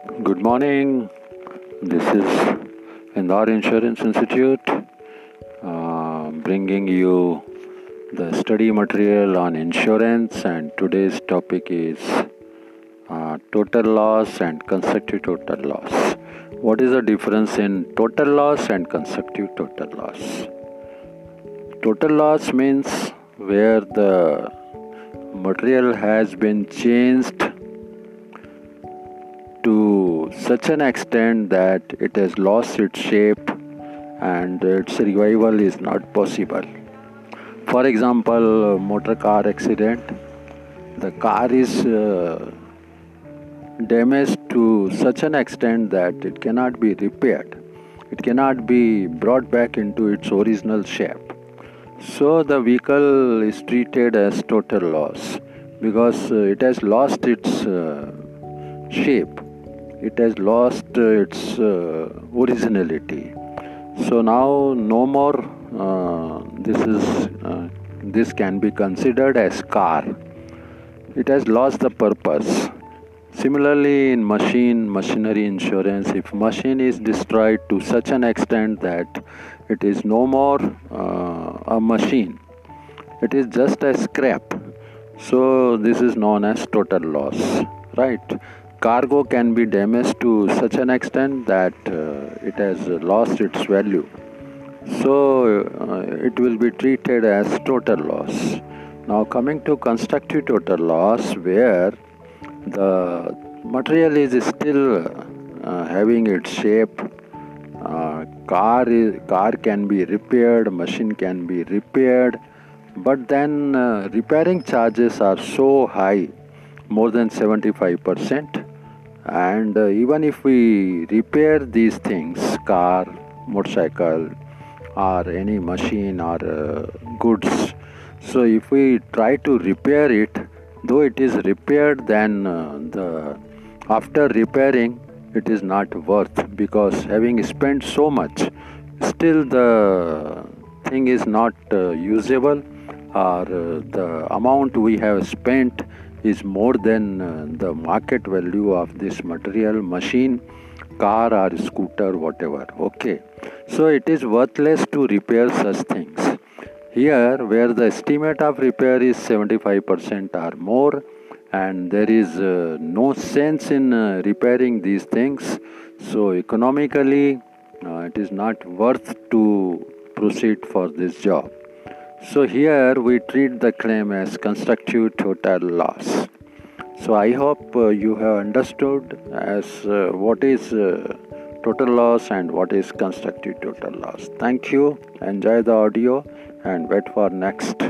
Good morning. This is Indore Insurance Institute uh, bringing you the study material on insurance, and today's topic is uh, total loss and constructive total loss. What is the difference in total loss and constructive total loss? Total loss means where the material has been changed such an extent that it has lost its shape and its revival is not possible. For example, motor car accident, the car is uh, damaged to such an extent that it cannot be repaired. It cannot be brought back into its original shape. So the vehicle is treated as total loss because it has lost its uh, shape it has lost its uh, originality. So now no more uh, this is uh, this can be considered as car. It has lost the purpose. Similarly, in machine machinery insurance, if machine is destroyed to such an extent that it is no more uh, a machine, it is just a scrap. So this is known as total loss, right? Cargo can be damaged to such an extent that uh, it has lost its value. So uh, it will be treated as total loss. Now, coming to constructive total loss, where the material is still uh, having its shape, uh, car is, car can be repaired, machine can be repaired, but then uh, repairing charges are so high, more than 75 percent and uh, even if we repair these things car motorcycle or any machine or uh, goods so if we try to repair it though it is repaired then uh, the after repairing it is not worth because having spent so much still the thing is not uh, usable or uh, the amount we have spent is more than uh, the market value of this material machine car or scooter whatever. Okay. So it is worthless to repair such things. Here where the estimate of repair is 75% or more and there is uh, no sense in uh, repairing these things. So economically uh, it is not worth to proceed for this job so here we treat the claim as constructive total loss. So I hope uh, you have understood as uh, what is uh, total loss and what is constructive total loss. Thank you. Enjoy the audio and wait for next